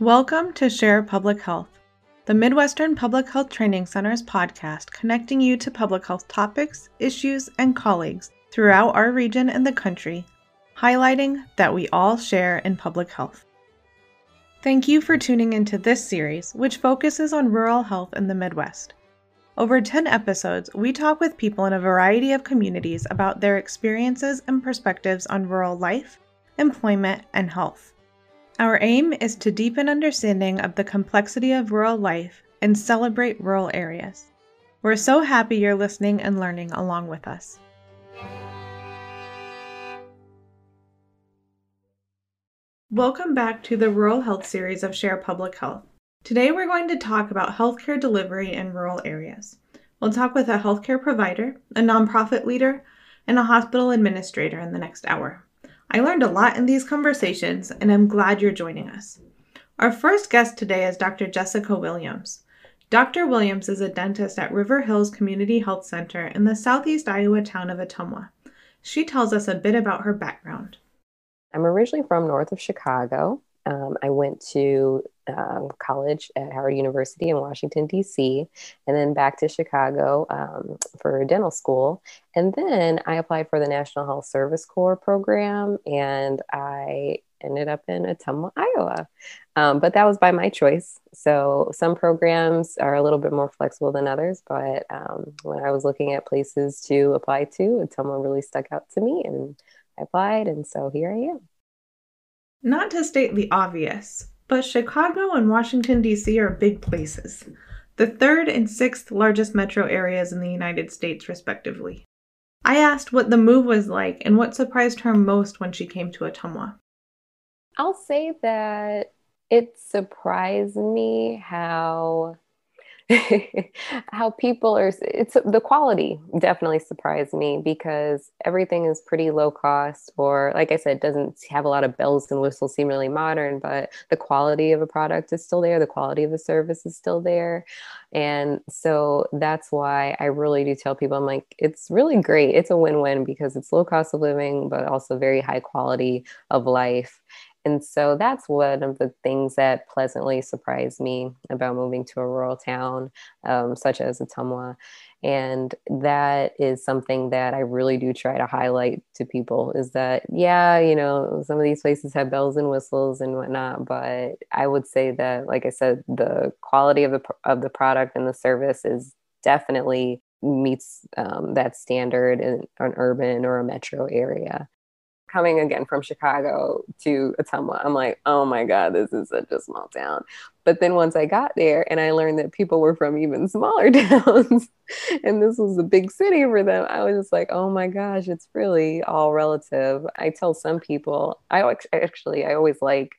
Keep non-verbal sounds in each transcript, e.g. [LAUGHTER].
Welcome to Share Public Health, the Midwestern Public Health Training Center's podcast connecting you to public health topics, issues, and colleagues throughout our region and the country, highlighting that we all share in public health. Thank you for tuning into this series, which focuses on rural health in the Midwest. Over 10 episodes, we talk with people in a variety of communities about their experiences and perspectives on rural life, employment, and health. Our aim is to deepen understanding of the complexity of rural life and celebrate rural areas. We're so happy you're listening and learning along with us. Welcome back to the Rural Health series of Share Public Health. Today we're going to talk about healthcare delivery in rural areas. We'll talk with a healthcare provider, a nonprofit leader, and a hospital administrator in the next hour. I learned a lot in these conversations, and I'm glad you're joining us. Our first guest today is Dr. Jessica Williams. Dr. Williams is a dentist at River Hills Community Health Center in the southeast Iowa town of Ottumwa. She tells us a bit about her background. I'm originally from north of Chicago. Um, I went to um, college at Howard University in Washington, D.C., and then back to Chicago um, for dental school. And then I applied for the National Health Service Corps program, and I ended up in Ottumwa, Iowa. Um, but that was by my choice. So some programs are a little bit more flexible than others, but um, when I was looking at places to apply to, Ottumwa really stuck out to me, and I applied, and so here I am. Not to state the obvious, but Chicago and Washington, D.C. are big places, the third and sixth largest metro areas in the United States, respectively. I asked what the move was like and what surprised her most when she came to Ottumwa. I'll say that it surprised me how [LAUGHS] how people are it's the quality definitely surprised me because everything is pretty low cost or like i said doesn't have a lot of bells and whistles seem really modern but the quality of a product is still there the quality of the service is still there. And so that's why i really do tell people i'm like it's really great. It's a win-win because it's low cost of living but also very high quality of life and so that's one of the things that pleasantly surprised me about moving to a rural town um, such as Ottumwa. And that is something that I really do try to highlight to people is that, yeah, you know, some of these places have bells and whistles and whatnot, but I would say that, like I said, the quality of the, of the product and the service is definitely meets um, that standard in an urban or a metro area coming again from Chicago to Ottumwa, I'm like, oh my God, this is such a small town. But then once I got there and I learned that people were from even smaller [LAUGHS] towns and this was a big city for them, I was just like, oh my gosh, it's really all relative. I tell some people, I actually, I always like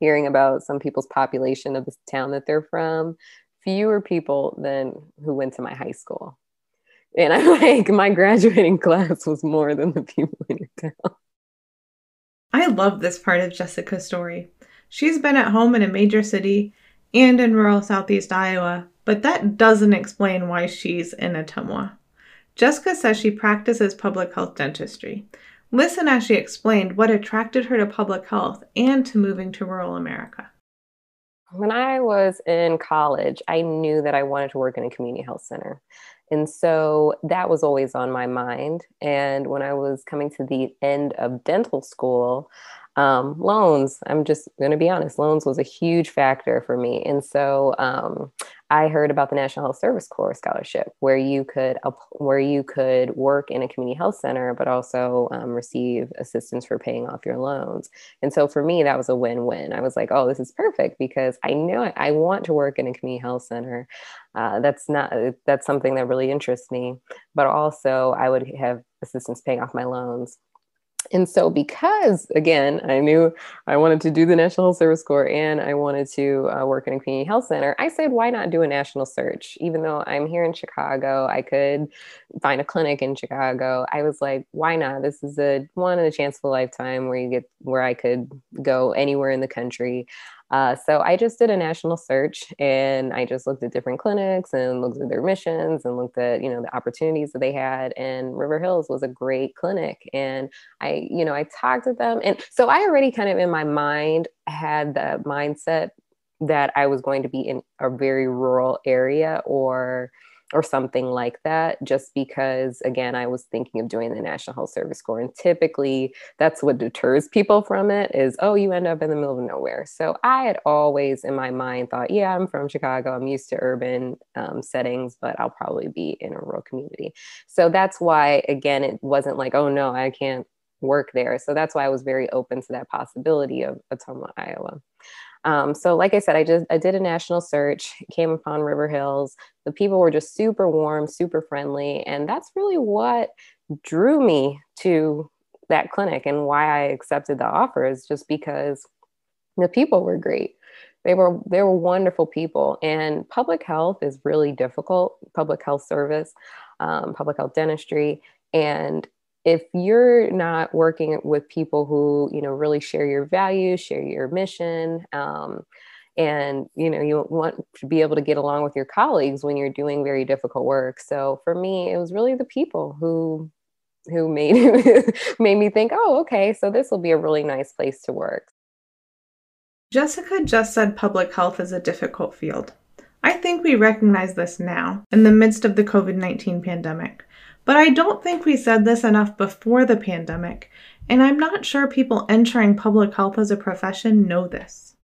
hearing about some people's population of the town that they're from. Fewer people than who went to my high school. And [LAUGHS] I'm like, my graduating class was more than the people in your town. I love this part of Jessica's story. She's been at home in a major city and in rural southeast Iowa, but that doesn't explain why she's in Ottumwa. Jessica says she practices public health dentistry. Listen as she explained what attracted her to public health and to moving to rural America. When I was in college, I knew that I wanted to work in a community health center. And so that was always on my mind. And when I was coming to the end of dental school, um, loans, I'm just going to be honest, loans was a huge factor for me. And so um, I heard about the National Health Service Corps scholarship, where you could where you could work in a community health center, but also um, receive assistance for paying off your loans. And so for me, that was a win-win. I was like, oh, this is perfect because I know I, want to work in a community health center. Uh, that's not that's something that really interests me. But also, I would have assistance paying off my loans and so because again i knew i wanted to do the national health service corps and i wanted to uh, work in a community health center i said why not do a national search? Even though i'm here in chicago i could find a clinic in chicago. I was like why not? This is a one in a chance of a lifetime where you get where i could go anywhere in the country uh, so I just did a national search and I just looked at different clinics and looked at their missions and looked at, you know, the opportunities that they had. And River Hills was a great clinic. And I, you know, I talked to them. And so I already kind of in my mind had the mindset that I was going to be in a very rural area or or something like that just because again i was thinking of doing the national health service corps and typically that's what deters people from it is oh you end up in the middle of nowhere. So i had always in my mind thought yeah i'm from chicago i'm used to urban um, settings but i'll probably be in a rural community. So that's why again it wasn't like oh no i can't work there. So that's why i was very open to that possibility of ottumwa iowa um, so, like I said, I just I did a national search, came upon River Hills. The people were just super warm, super friendly, and that's really what drew me to that clinic and why I accepted the offer is just because the people were great. They were they were wonderful people, and public health is really difficult. Public health service, um, public health dentistry, and if you're not working with people who you know really share your values share your mission um, and you know you want to be able to get along with your colleagues when you're doing very difficult work. So for me it was really the people who who made [LAUGHS] made me think oh okay so this will be a really nice place to work. Jessica just said public health is a difficult field. I think we recognize this now in the midst of the covid-19 pandemic but I don't think we said this enough before the pandemic, and I'm not sure people entering public health as a profession know this.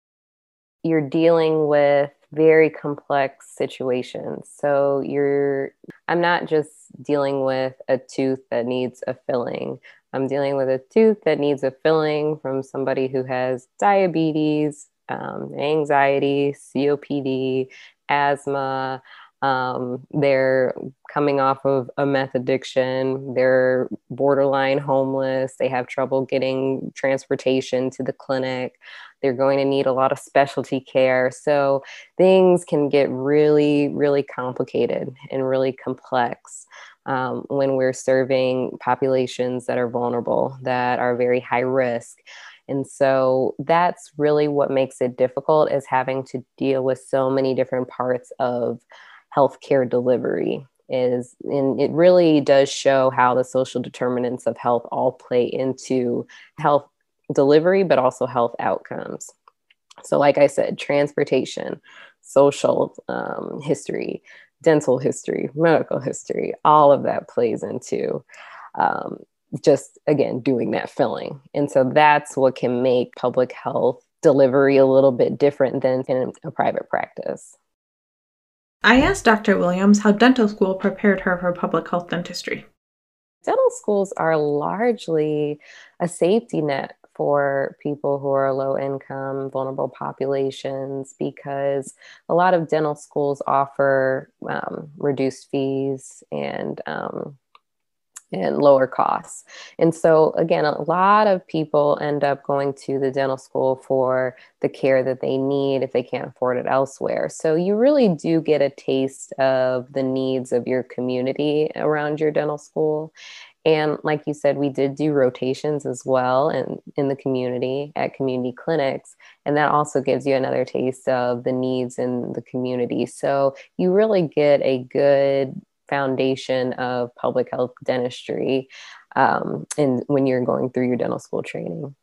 You're dealing with very complex situations. So you're I'm not just dealing with a tooth that needs a filling. I'm dealing with a tooth that needs a filling from somebody who has diabetes, um, anxiety, COPD, asthma, um, they're coming off of a meth addiction. They're borderline homeless. They have trouble getting transportation to the clinic. They're going to need a lot of specialty care. So things can get really, really complicated and really complex. Um, when we're serving populations that are vulnerable, that are very high risk. And so that's really what makes it difficult is having to deal with so many different parts of healthcare delivery is and it really does show how the social determinants of health all play into health delivery but also health outcomes. So like i said transportation social um, history dental history medical history all of that plays into um, just again doing that filling. And so that's what can make public health delivery a little bit different than in a private practice I asked Dr. Williams how dental school prepared her for public health dentistry. Dental schools are largely a safety net for people who are low income, vulnerable populations, because a lot of dental schools offer um, reduced fees and um, and lower costs. And so, again, a lot of people end up going to the dental school for the care that they need if they can't afford it elsewhere. So, you really do get a taste of the needs of your community around your dental school. And like you said, we did do rotations as well in, in the community at community clinics. And that also gives you another taste of the needs in the community. So you really get a good foundation of public health dentistry um, and when you're going through your dental school training.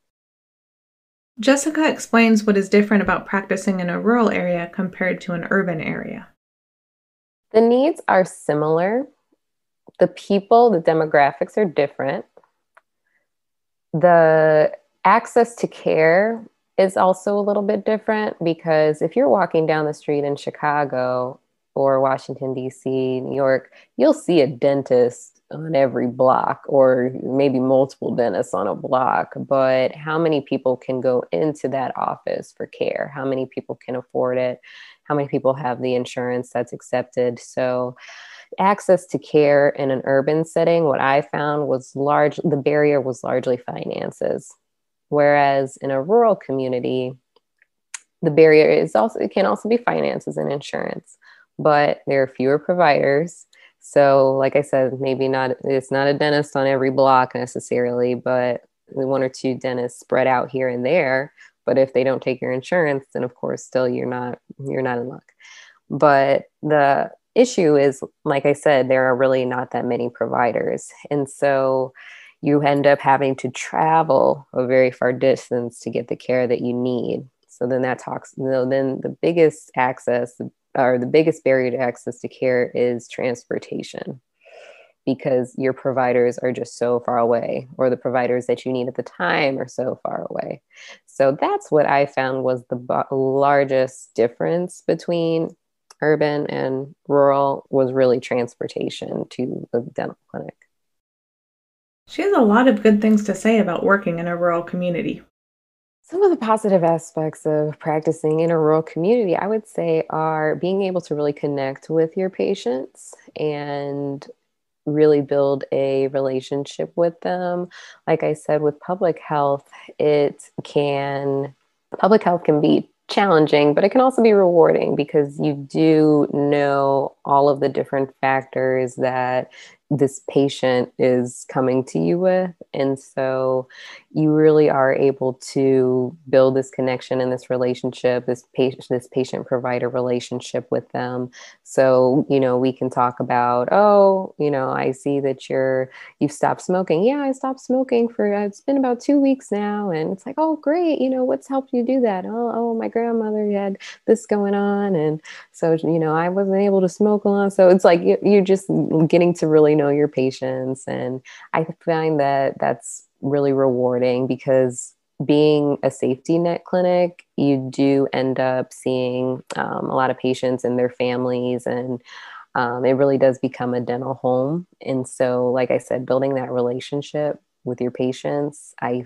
Jessica explains what is different about practicing in a rural area compared to an urban area. The needs are similar. The people, the demographics are different. The access to care is also a little bit different because if you're walking down the street in Chicago or Washington, D.C., New York, you'll see a dentist on every block or maybe multiple dentists on a block. But how many people can go into that office for care? How many people can afford it? How many people have the insurance that's accepted? So, access to care in an urban setting, what I found was large, the barrier was largely finances. Whereas in a rural community, the barrier is also, it can also be finances and insurance but there are fewer providers. So, like I said, maybe not, it's not a dentist on every block necessarily, but one or two dentists spread out here and there. But if they don't take your insurance, then of course, still you're not, you're not in luck. But the issue is, like I said, there are really not that many providers. And so you end up having to travel a very far distance to get the care that you need. So then that talks, you know, then the biggest access or the biggest barrier to access to care is transportation because your providers are just so far away or the providers that you need at the time are so far away. So that's what I found was the b- largest difference between urban and rural was really transportation to the dental clinic. She has a lot of good things to say about working in a rural community. Some of the positive aspects of practicing in a rural community, I would say, are being able to really connect with your patients and really build a relationship with them. Like I said, with public health, it can, public health can be challenging, but it can also be rewarding because you do know all of the different factors that this patient is coming to you with. And so you really are able to build this connection and this relationship, this patient, this patient provider relationship with them. So, you know, we can talk about, oh, you know, I see that you're, you've stopped smoking. Yeah, I stopped smoking for, uh, it's been about two weeks now. And it's like, oh, great. You know, what's helped you do that? Oh, oh, my grandmother had this going on. And so, you know, I wasn't able to smoke a lot. So it's like you're just getting to really know your patients. And I find that that's really rewarding because being a safety net clinic, you do end up seeing um, a lot of patients and their families, and um, it really does become a dental home. And so, like I said, building that relationship with your patients, I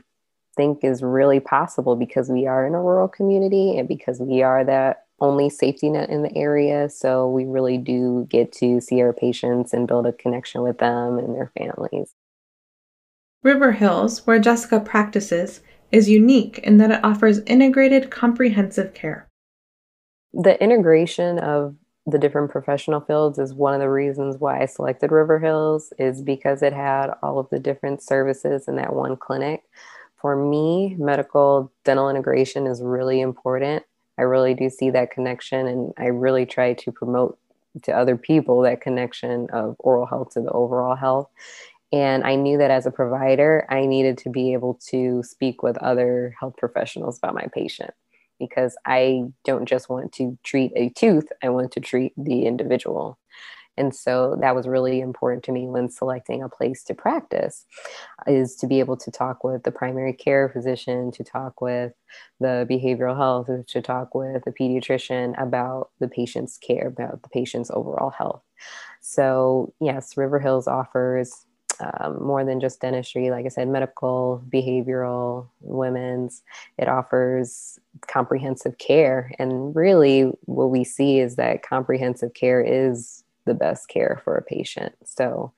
think is really possible because we are in a rural community and because we are that only safety net in the area. So we really do get to see our patients and build a connection with them and their families. River Hills, where Jessica practices, is unique in that it offers integrated, comprehensive care. The integration of the different professional fields is one of the reasons why I selected River Hills is because it had all of the different services in that one clinic. For me, medical dental integration is really important I really do see that connection, and I really try to promote to other people that connection of oral health to the overall health. And I knew that as a provider, I needed to be able to speak with other health professionals about my patient because I don't just want to treat a tooth, I want to treat the individual. And so that was really important to me when selecting a place to practice is to be able to talk with the primary care physician, to talk with the behavioral health, to talk with the pediatrician about the patient's care, about the patient's overall health. So, yes, River Hills offers um, more than just dentistry. Like I said, medical, behavioral, women's. It offers comprehensive care. And really, what we see is that comprehensive care is the best care for a patient. So,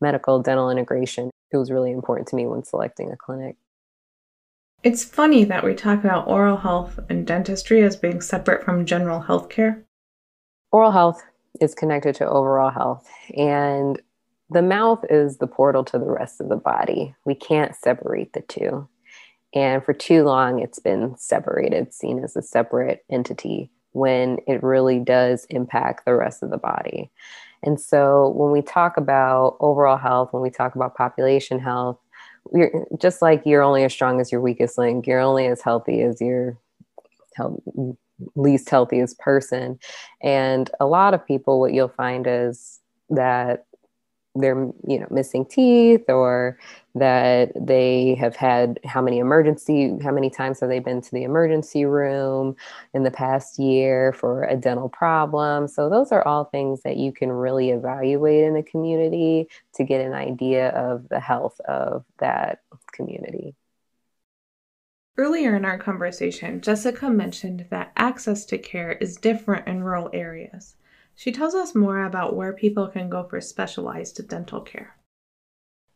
medical dental integration it was really important to me when selecting a clinic. It's funny that we talk about oral health and dentistry as being separate from general health care. Oral health is connected to overall health, and the mouth is the portal to the rest of the body. We can't separate the two. And for too long, it's been separated, seen as a separate entity when it really does impact the rest of the body. And so when we talk about overall health, when we talk about population health, you're just like you're only as strong as your weakest link, you're only as healthy as your health, least healthiest person. And a lot of people, what you'll find is that they're you know missing teeth or that they have had how many emergency how many times have they been to the emergency room in the past year for a dental problem so those are all things that you can really evaluate in the community to get an idea of the health of that community Earlier in our conversation, Jessica mentioned that access to care is different in rural areas. She tells us more about where people can go for specialized dental care.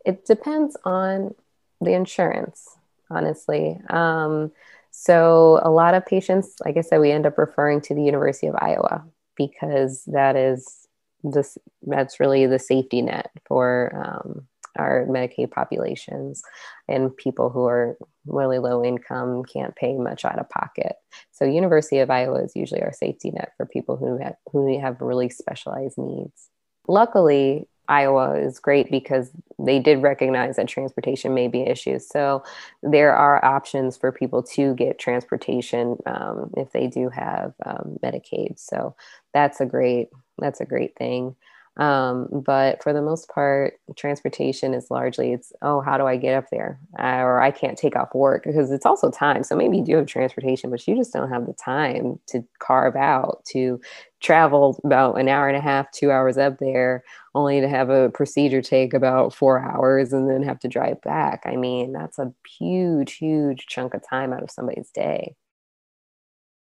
It depends on the insurance, honestly. Um, so, a lot of patients, like I said, we end up referring to the University of Iowa because that is this that's really the safety net for um, our Medicaid populations and people who are really low income can't pay much out of pocket. So University of Iowa is usually our safety net for people who have, who have really specialized needs. Luckily, Iowa is great because they did recognize that transportation may be an issue. So there are options for people to get transportation um, if they do have um, Medicaid. So that's a great that's a great thing. Um, but for the most part, transportation is largely it's oh how do I get up there uh, or I can't take off work because it's also time. So maybe you do have transportation, but you just don't have the time to carve out to travel about an hour and a half, two hours up there, only to have a procedure take about four hours and then have to drive back. I mean, that's a huge, huge chunk of time out of somebody's day.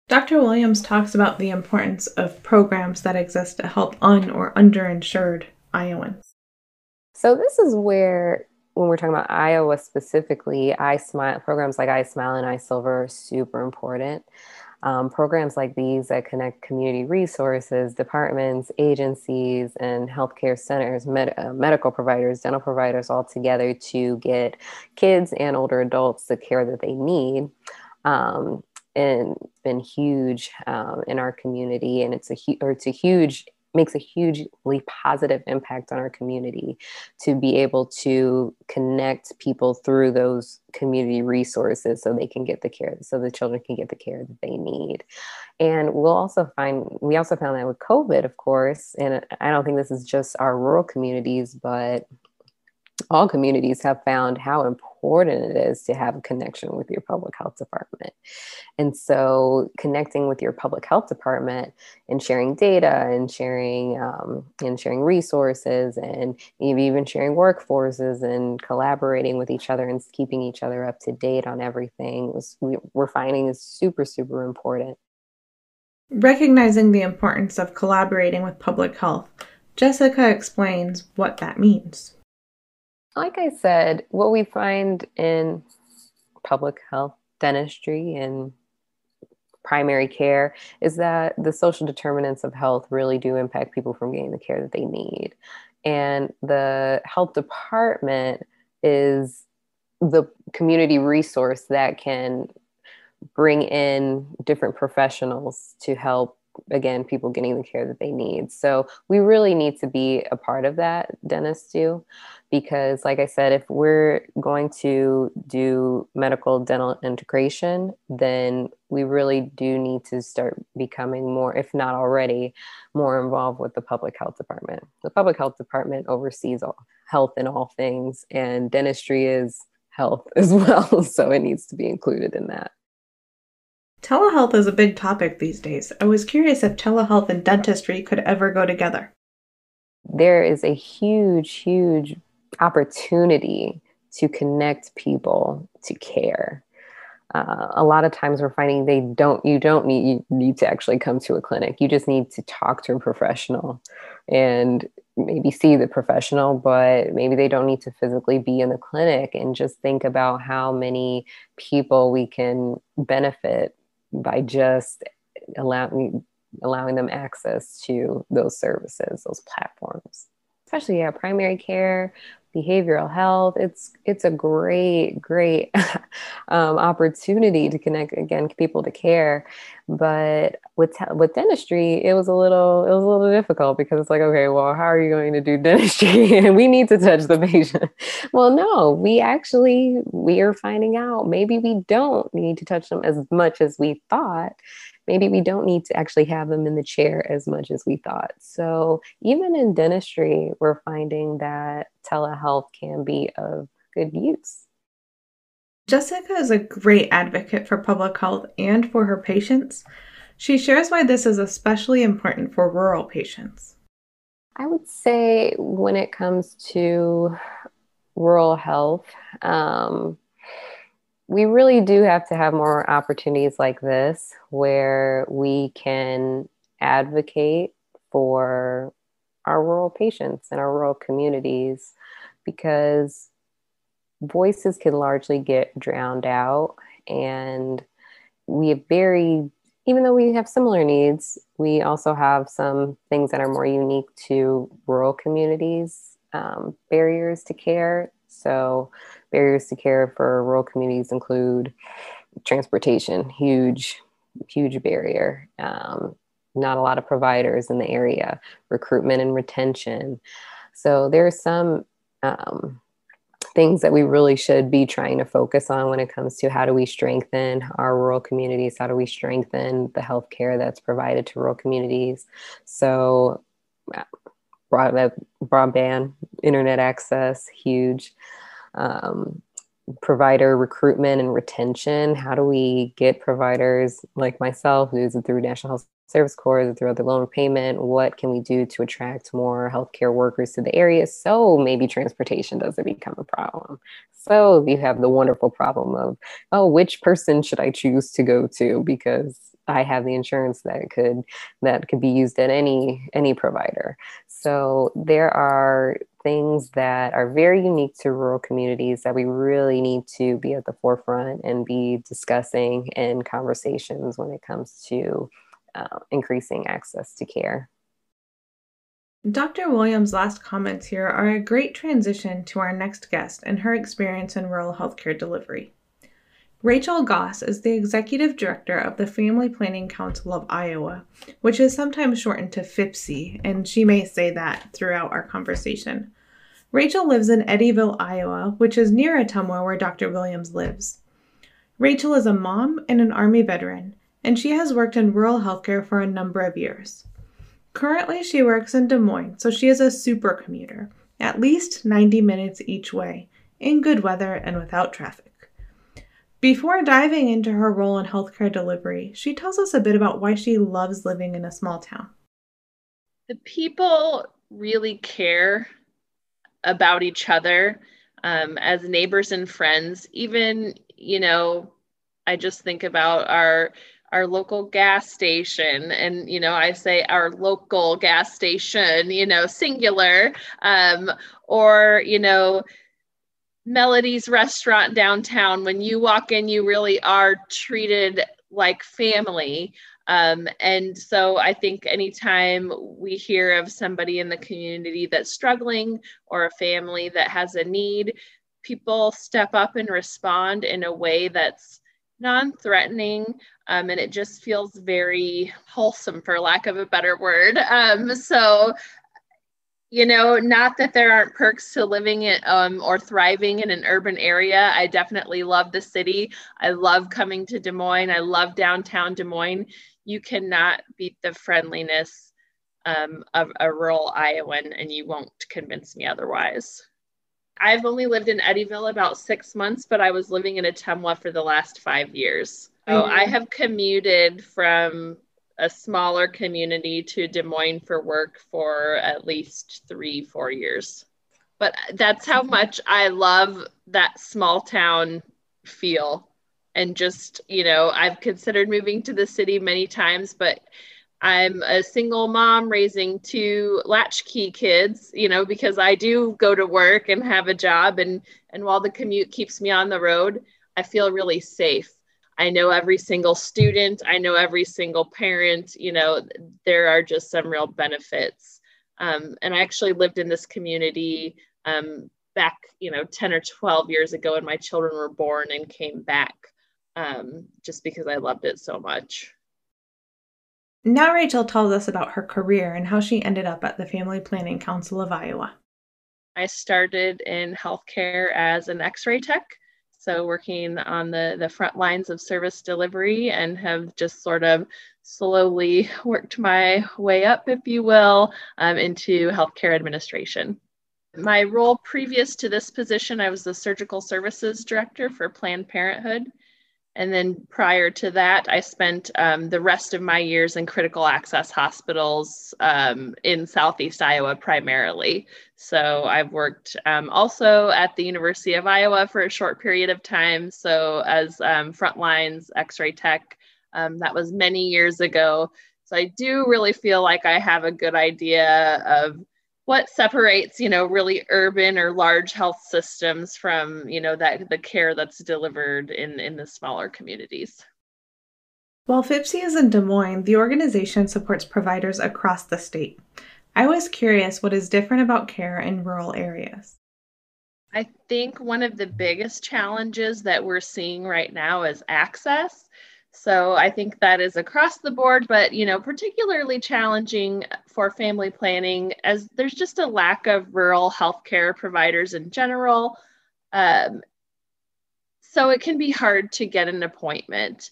Dr. Williams talks about the importance of programs that exist to help un or underinsured Iowans. So, this is where, when we're talking about Iowa specifically, I Smile programs like I Smile and I Silver are super important. Um, programs like these that connect community resources, departments, agencies, and healthcare centers, med- uh, medical providers, dental providers all together to get kids and older adults the care that they need. Um, and been huge um, in our community and it's a or it's a huge makes a hugely positive impact on our community to be able to connect people through those community resources so they can get the care so the children can get the care that they need. And we'll also find we also found that with covid of course and i don't think this is just our rural communities but all communities have found how important it is to have a connection with your public health department. And so, connecting with your public health department and sharing data and sharing um, and sharing resources and even sharing workforces and collaborating with each other and keeping each other up to date on everything was we, we're finding is super super important. Recognizing the importance of collaborating with public health, Jessica explains what that means. Like I said, what we find in public health, dentistry, and primary care is that the social determinants of health really do impact people from getting the care that they need. And the health department is the community resource that can bring in different professionals to help again people getting the care that they need so we really need to be a part of that dentists do because like i said if we're going to do medical dental integration then we really do need to start becoming more if not already more involved with the public health department the public health department oversees all health in all things and dentistry is health [LAUGHS] as well so it needs to be included in that Telehealth is a big topic these days. I was curious if telehealth and dentistry could ever go together. There is a huge, huge opportunity to connect people to care. Uh, a lot of times we're finding they don't you don't need you need to actually come to a clinic you just need to talk to a professional and maybe see the professional but maybe they don't need to physically be in the clinic and just think about how many people we can benefit by just allowing allowing them access to those services, those platforms. Especially yeah, primary care, behavioral health. It's it's a great great [LAUGHS] um, opportunity to connect again people to care. But with with dentistry, it was a little it was a little difficult because it's like okay, well, how are you going to do [LAUGHS] dentistry? and we need to touch the patient. [LAUGHS] well, no, we actually we are finding out maybe we don't need to touch them as much as we thought maybe we don't need to actually have them in the chair as much as we thought. So, even in dentistry, we're finding that telehealth can be of good use. Jessica is a great advocate for public health and for her patients. She shares why this is especially important for rural patients. I would say when it comes to rural health, um, we really do have to have more opportunities like this where we can advocate for our rural patients and our rural communities because voices can largely get drowned out. And we have very even though we have similar needs we also have some things that are more unique to rural communities um, barriers to care so barriers to care for rural communities include transportation, huge, huge barrier. Um, not a lot of providers in the area, recruitment and retention, So there are some um, things that we really should be trying to focus on when it comes to how do we strengthen our rural communities? How do we strengthen the healthcare that's provided to rural communities? So, broadband, internet access, huge. Um, provider recruitment and retention. How do we get providers like myself, who's through National Health Service Corps, or through other loan payment? What can we do to attract more healthcare workers to the area so maybe transportation doesn't become a problem? So you have the wonderful problem of, oh, which person should I choose to go to because I have the insurance that could that could be used at any any provider. So there are things that are very unique to rural communities that we really need to be at the forefront and be discussing in conversations when it comes to uh, increasing access to care. Dr. Williams' last comments here are a great transition to our next guest and her experience in rural healthcare delivery. Rachel Goss is the executive director of the Family Planning Council of Iowa, which is sometimes shortened to FPCI, and she may say that throughout our conversation. Rachel lives in Eddyville, Iowa, which is near Ottumwa where Dr. Williams lives. Rachel is a mom and an Army veteran, and she has worked in rural healthcare for a number of years. Currently, she works in Des Moines, so she is a super commuter, at least 90 minutes each way, in good weather and without traffic. Before diving into her role in healthcare delivery, she tells us a bit about why she loves living in a small town. The people really care about each other um, as neighbors and friends. Even, you know, I just think about our our local gas station and you know i say our local gas station you know singular um, or you know Melody's restaurant downtown. When you walk in, you really are treated like family. Um, and so I think anytime we hear of somebody in the community that's struggling or a family that has a need, people step up and respond in a way that's non threatening. Um, and it just feels very wholesome, for lack of a better word. Um, so you know, not that there aren't perks to living in, um, or thriving in an urban area. I definitely love the city. I love coming to Des Moines. I love downtown Des Moines. You cannot beat the friendliness um, of a rural Iowan, and you won't convince me otherwise. I've only lived in Eddyville about six months, but I was living in Ottumwa for the last five years. So mm-hmm. I have commuted from a smaller community to Des Moines for work for at least three, four years. But that's how mm-hmm. much I love that small town feel. And just, you know, I've considered moving to the city many times, but I'm a single mom raising two latchkey kids, you know, because I do go to work and have a job. And, and while the commute keeps me on the road, I feel really safe I know every single student, I know every single parent, you know, there are just some real benefits. Um, and I actually lived in this community um, back, you know, 10 or 12 years ago when my children were born and came back um, just because I loved it so much. Now, Rachel tells us about her career and how she ended up at the Family Planning Council of Iowa. I started in healthcare as an x ray tech so working on the, the front lines of service delivery and have just sort of slowly [LAUGHS] worked my way up, if you will, um, into healthcare administration. My role previous to this position, I was the surgical services director for Planned Parenthood. And then prior to that, I spent um, the rest of my years in critical access hospitals um, in Southeast Iowa primarily. So I've worked um, also at the University of Iowa for a short period of time. So as um, frontlines x ray tech, um, that was many years ago. So I do really feel like I have a good idea of what separates you know really urban or large health systems from you know that the care that's delivered in in the smaller communities while FPCI is in Des Moines, the organization supports providers across the state. I was curious what is different about care in rural areas. I think one of the biggest challenges that we're seeing right now is access. So I think that is across the board, but you know, particularly challenging for family planning as there's just a lack of rural healthcare providers in general. Um, so it can be hard to get an appointment.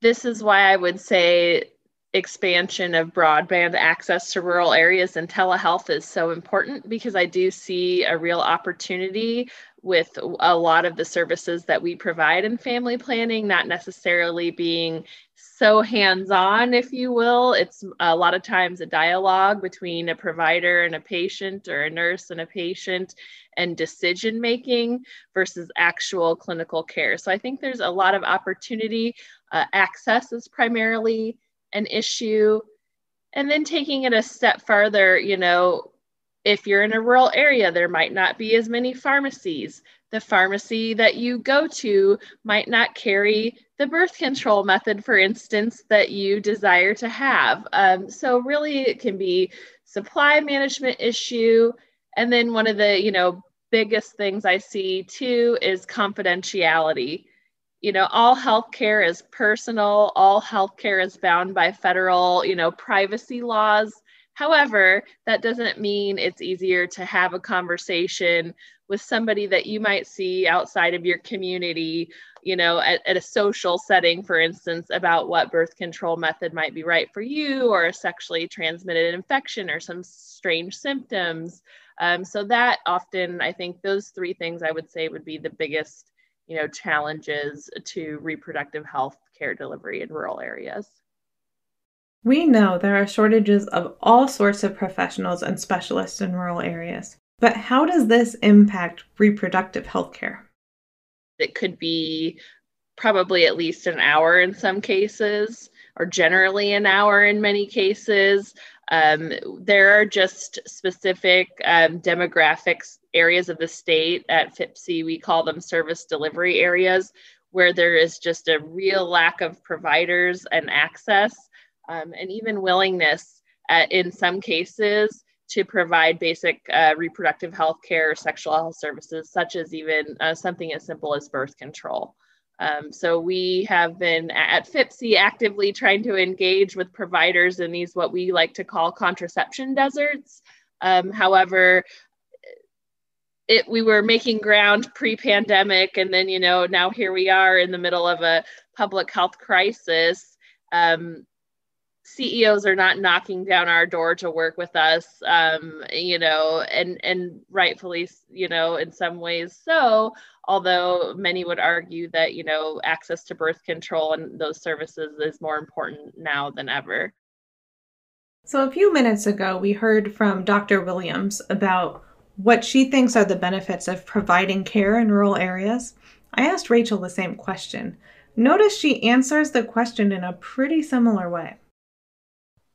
This is why I would say expansion of broadband access to rural areas and telehealth is so important because I do see a real opportunity with a lot of the services that we provide in family planning, not necessarily being so hands on, if you will. It's a lot of times a dialogue between a provider and a patient or a nurse and a patient and decision making versus actual clinical care. So I think there's a lot of opportunity. Uh, access is primarily an issue. And then taking it a step farther, you know, if you're in a rural area, there might not be as many pharmacies. The pharmacy that you go to might not carry the birth control method, for instance, that you desire to have. Um, so really, it can be supply management issue, and then one of the you know biggest things I see too is confidentiality. You know, all healthcare is personal. All healthcare is bound by federal, you know, privacy laws However, that doesn't mean it's easier to have a conversation with somebody that you might see outside of your community, you know, at, at, a social setting, for instance, about what birth control method might be right for you or a sexually transmitted infection or some strange symptoms. Um, so that often, I think those three things I would say would be the biggest, you know, challenges to reproductive health care delivery in rural areas. We know there are shortages of all sorts of professionals and specialists in rural areas, but how does this impact reproductive health care? It could be probably at least an hour in some cases, or generally an hour in many cases. Um, there are just specific um, demographics areas of the state at FPCI, we call them service delivery areas, where there is just a real lack of providers and access um, and even willingness at, in some cases to provide basic uh, reproductive health care or sexual health services, such as even uh, something as simple as birth control. Um, so we have been at FPCI actively trying to engage with providers in these what we like to call contraception deserts. Um, however, it we were making ground pre-pandemic, and then you know now here we are in the middle of a public health crisis. Um, CEOs are not knocking down our door to work with us, um, you know, and and rightfully, you know, in some ways so. Although many would argue that you know access to birth control and those services is more important now than ever. So a few minutes ago, we heard from Dr. Williams about what she thinks are the benefits of providing care in rural areas. I asked Rachel the same question. Notice she answers the question in a pretty similar way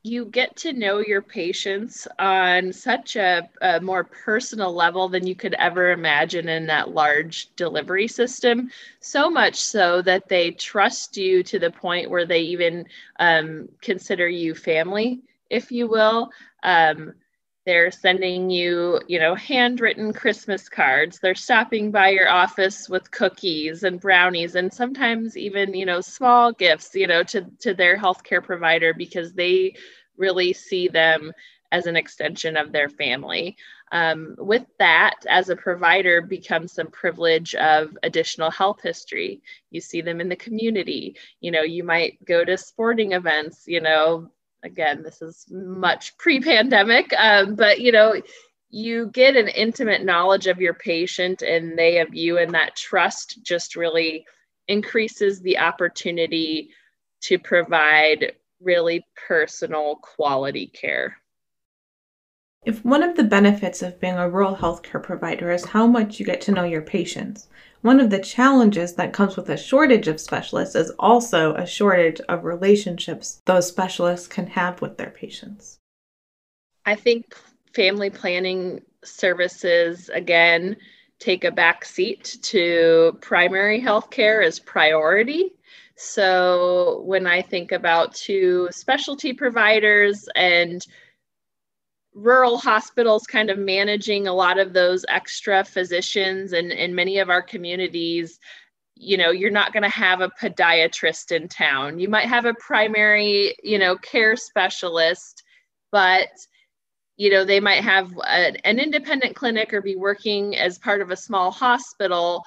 you get to know your patients on such a, a, more personal level than you could ever imagine in that large delivery system. So much so that they trust you to the point where they even um, consider you family, if you will. Um, they're sending you, you know, handwritten Christmas cards. They're stopping by your office with cookies and brownies and sometimes even, you know, small gifts, you know, to, to their healthcare provider because they really see them as an extension of their family. Um, with that, as a provider, becomes some privilege of additional health history. You see them in the community. You know, you might go to sporting events, you know, again, this is much pre pandemic, um, but you know, you get an intimate knowledge of your patient and they of you, and that trust just really increases the opportunity to provide really personal quality care. If one of the benefits of being a rural healthcare provider is how much you get to know your patients, one of the challenges that comes with a shortage of specialists is also a shortage of relationships those specialists can have with their patients. I think family planning services, again, take a back seat to primary health care as priority. So when I think about two specialty providers and rural hospitals kind of managing a lot of those extra physicians and in many of our communities you know you're not going to have a podiatrist in town. You might have a primary you know care specialist but you know they might have a, an independent clinic or be working as part of a small hospital.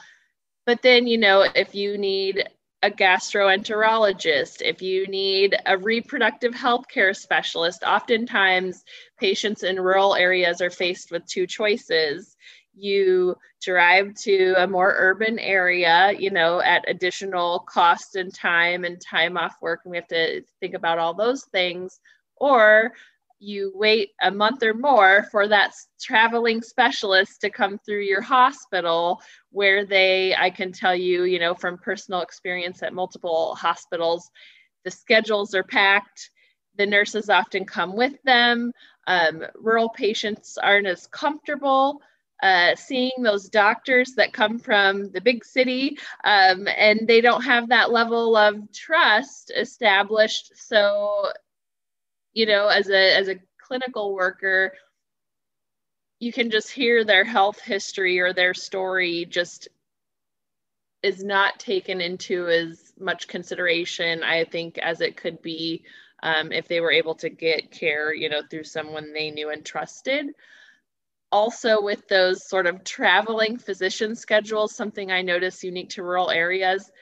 But then you know if you need a gastroenterologist. If you need a reproductive health care specialist oftentimes patients in rural areas are faced with two choices. You drive to a more urban area, you know, at additional cost and time and time off work, and we have to think about all those things, or you wait a month or more for that traveling specialist to come through your hospital where they i can tell you you know from personal experience at multiple hospitals the schedules are packed the nurses often come with them um, rural patients aren't as comfortable uh, seeing those doctors that come from the big city um, and they don't have that level of trust established. So you know as a as a clinical worker you can just hear their health history or their story just is not taken into as much consideration i think as it could be um, if they were able to get care you know through someone they knew and trusted also with those sort of traveling physician schedules, something I notice unique to rural areas.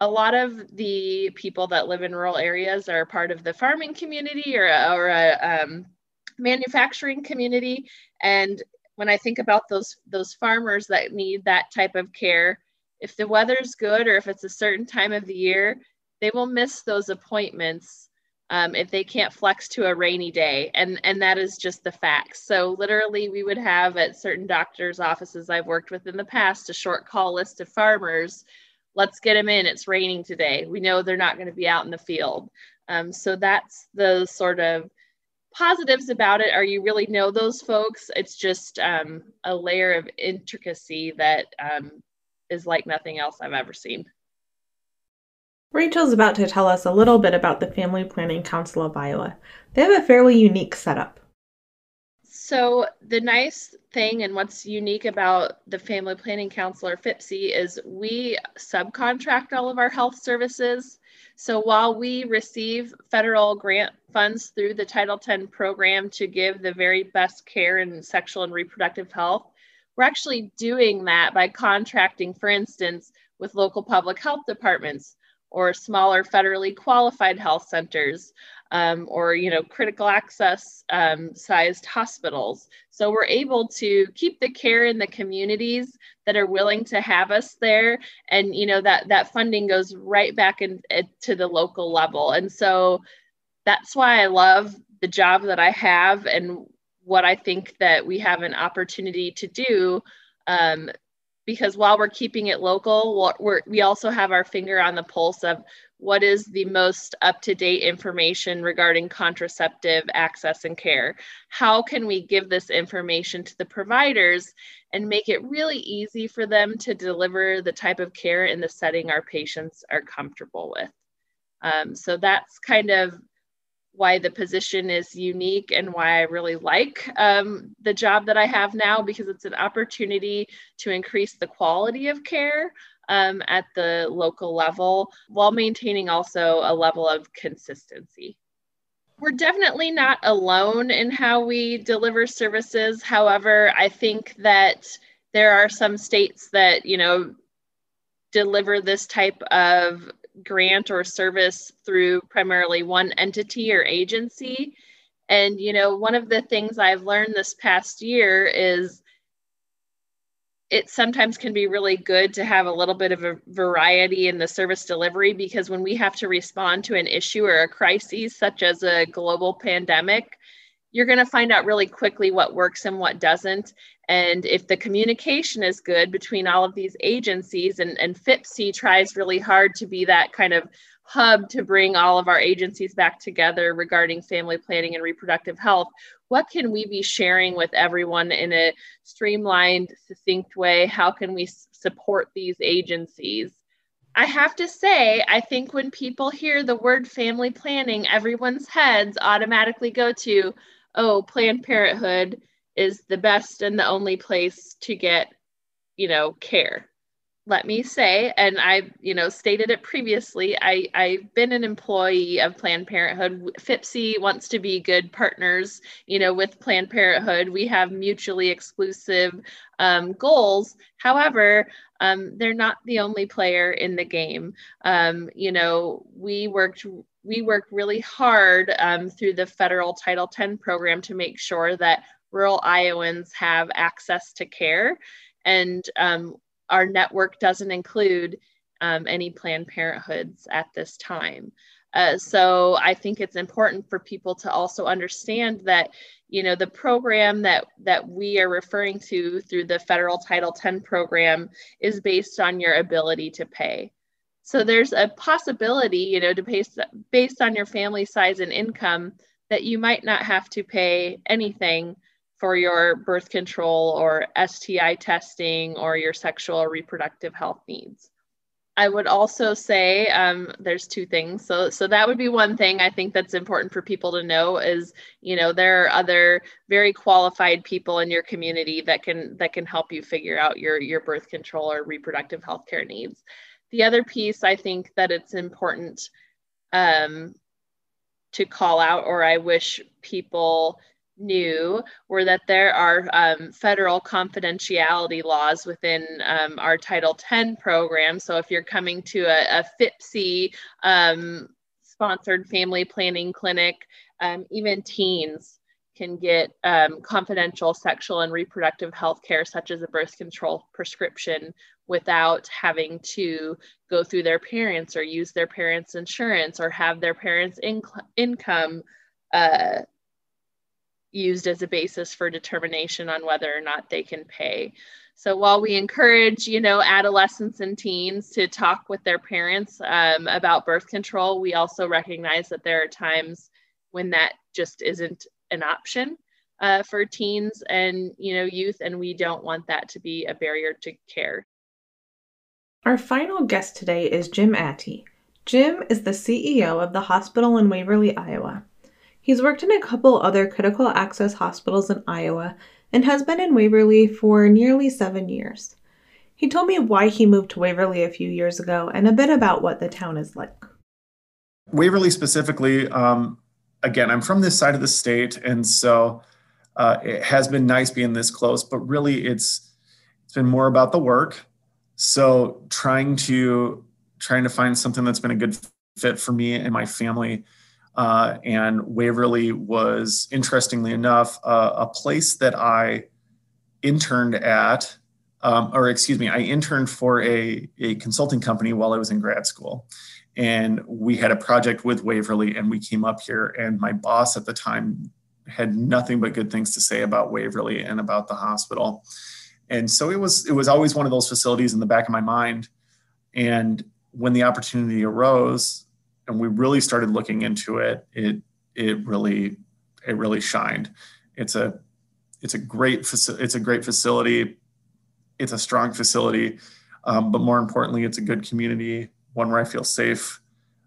A lot of the people that live in rural areas are part of the farming community or, or a um, manufacturing community. And when I think about those, those farmers that need that type of care, if the weather's good or if it's a certain time of the year, they will miss those appointments um, if they can't flex to a rainy day and and that is just the facts so literally we would have at certain doctors offices i've worked with in the past a short call list of farmers let's get them in. It's raining today. We know they're not going to be out in the field. Um, so that's the sort of positives about it. Are you really know those folks? It's just um, a layer of intricacy that um, is like nothing else i've ever seen. Rachel's about to tell us a little bit about the Family Planning Council of Iowa. They have a fairly unique setup. So, the nice thing and what's unique about the Family Planning Council or FPCI is we subcontract all of our health services. So, while we receive federal grant funds through the Title X program to give the very best care in sexual and reproductive health, we're actually doing that by contracting, for instance, with local public health departments or smaller federally qualified health centers um, or you know critical access um, sized hospitals. So we're able to keep the care in the communities that are willing to have us there. And you know that that funding goes right back into eh, the local level. And so that's why i love the job that i have and what i think that we have an opportunity to do um, because while we're keeping it local, we're, we also have our finger on the pulse of what is the most up to date information regarding contraceptive access and care. How can we give this information to the providers and make it really easy for them to deliver the type of care in the setting our patients are comfortable with? Um, so that's kind of why the position is unique and why I really like um, the job that I have now because it's an opportunity to increase the quality of care um, at the local level while maintaining also a level of consistency. We're definitely not alone in how we deliver services. However, I think that there are some states that, you know, deliver this type of grant or service through primarily one entity or agency. And, you know, one of the things I've learned this past year is it sometimes can be really good to have a little bit of a variety in the service delivery because when we have to respond to an issue or a crisis, such as a global pandemic, you're going to find out really quickly what works and what doesn't. And if the communication is good between all of these agencies, and, and FPCI tries really hard to be that kind of hub to bring all of our agencies back together regarding family planning and reproductive health, what can we be sharing with everyone in a streamlined, succinct way? How can we support these agencies? I have to say, I think when people hear the word family planning, everyone's heads automatically go to, oh, Planned Parenthood is the best and the only place to get, you know, care. Let me say, and I, you know, stated it previously, I, I've been an employee of Planned Parenthood. FPCI wants to be good partners, you know, with Planned Parenthood. We have mutually exclusive um, goals. However, um, they're not the only player in the game. Um, you know, we worked we work really hard um, through the federal Title X program to make sure that rural Iowans have access to care. And um, our network doesn't include um, any Planned Parenthoods at this time. Uh, so I think it's important for people to also understand that, you know, the program that that we are referring to through the federal Title X program is based on your ability to pay. So there's a possibility, you know, to base based on your family size and income that you might not have to pay anything for your birth control or STI testing or your sexual reproductive health needs. I would also say um, there's two things. So, so that would be one thing I think that's important for people to know is, you know, there are other very qualified people in your community that can that can help you figure out your your birth control or reproductive health care needs. The other piece I think that it's important um, to call out, or I wish people knew were that there are um, federal confidentiality laws within um, our Title X program. So if you're coming to a, a FPCI um, sponsored family planning clinic, um, even teens can get um, confidential sexual and reproductive health care, such as a birth control prescription, without having to go through their parents or use their parents' insurance or have their parents' inc- income. Uh, used as a basis for determination on whether or not they can pay. So while we encourage, you know, adolescents and teens to talk with their parents um, about birth control, we also recognize that there are times when that just isn't an option uh, for teens and you know youth, and we don't want that to be a barrier to care. Our final guest today is Jim Atty. Jim is the CEO of the hospital in Waverly, Iowa. He's worked in a couple other critical access hospitals in Iowa and has been in Waverly for nearly seven years. He told me why he moved to Waverly a few years ago and a bit about what the town is like. Waverly specifically, um, again, I'm from this side of the state, and so uh, it has been nice being this close. But really, it's it's been more about the work. So trying to trying to find something that's been a good fit for me and my family uh, and Waverly was, interestingly enough, uh, a place that I interned at, um, or excuse me, I interned for a, a consulting company while I was in grad school. And we had a project with Waverly, and we came up here. And my boss at the time had nothing but good things to say about Waverly and about the hospital. And so it was it was always one of those facilities in the back of my mind. And when the opportunity arose, and we really started looking into it, it it really it really shined. It's a it's a great faci- it's a great facility. It's a strong facility, um, but more importantly, it's a good community, one where I feel safe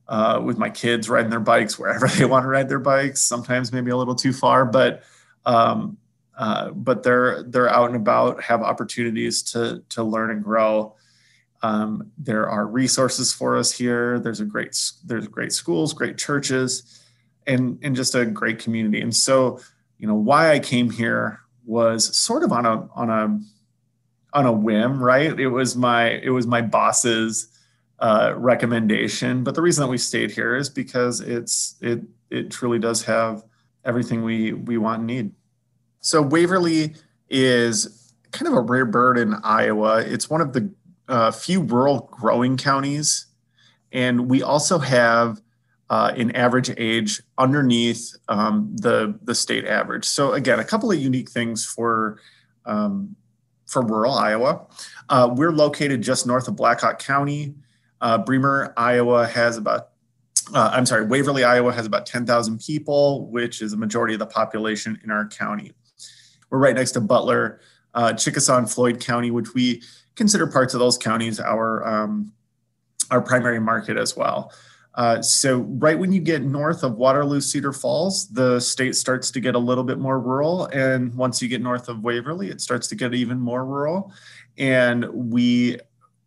uh, with my kids riding their bikes wherever [LAUGHS] they want to ride their bikes. Sometimes maybe a little too far, but um, uh, but they're they're out and about, have opportunities to to learn and grow. Um, there are resources for us here. There's a great there's great schools, great churches, and and just a great community. And so, you know, why I came here was sort of on a on a on a whim, right? It was my it was my boss's uh, recommendation. But the reason that we stayed here is because it's it it truly does have everything we we want and need. So Waverly is kind of a rare bird in Iowa. It's one of the a few rural growing counties, and we also have uh, an average age underneath um, the the state average. So again, a couple of unique things for um, for rural Iowa. Uh, we're located just north of Black Hawk County. Uh, Bremer, Iowa has about uh, I'm sorry, Waverly, Iowa has about 10,000 people, which is a majority of the population in our county. We're right next to Butler, uh, Chickasaw and Floyd County, which we consider parts of those counties our um, our primary market as well. Uh, so right when you get north of Waterloo Cedar Falls, the state starts to get a little bit more rural, and once you get north of Waverly, it starts to get even more rural. And we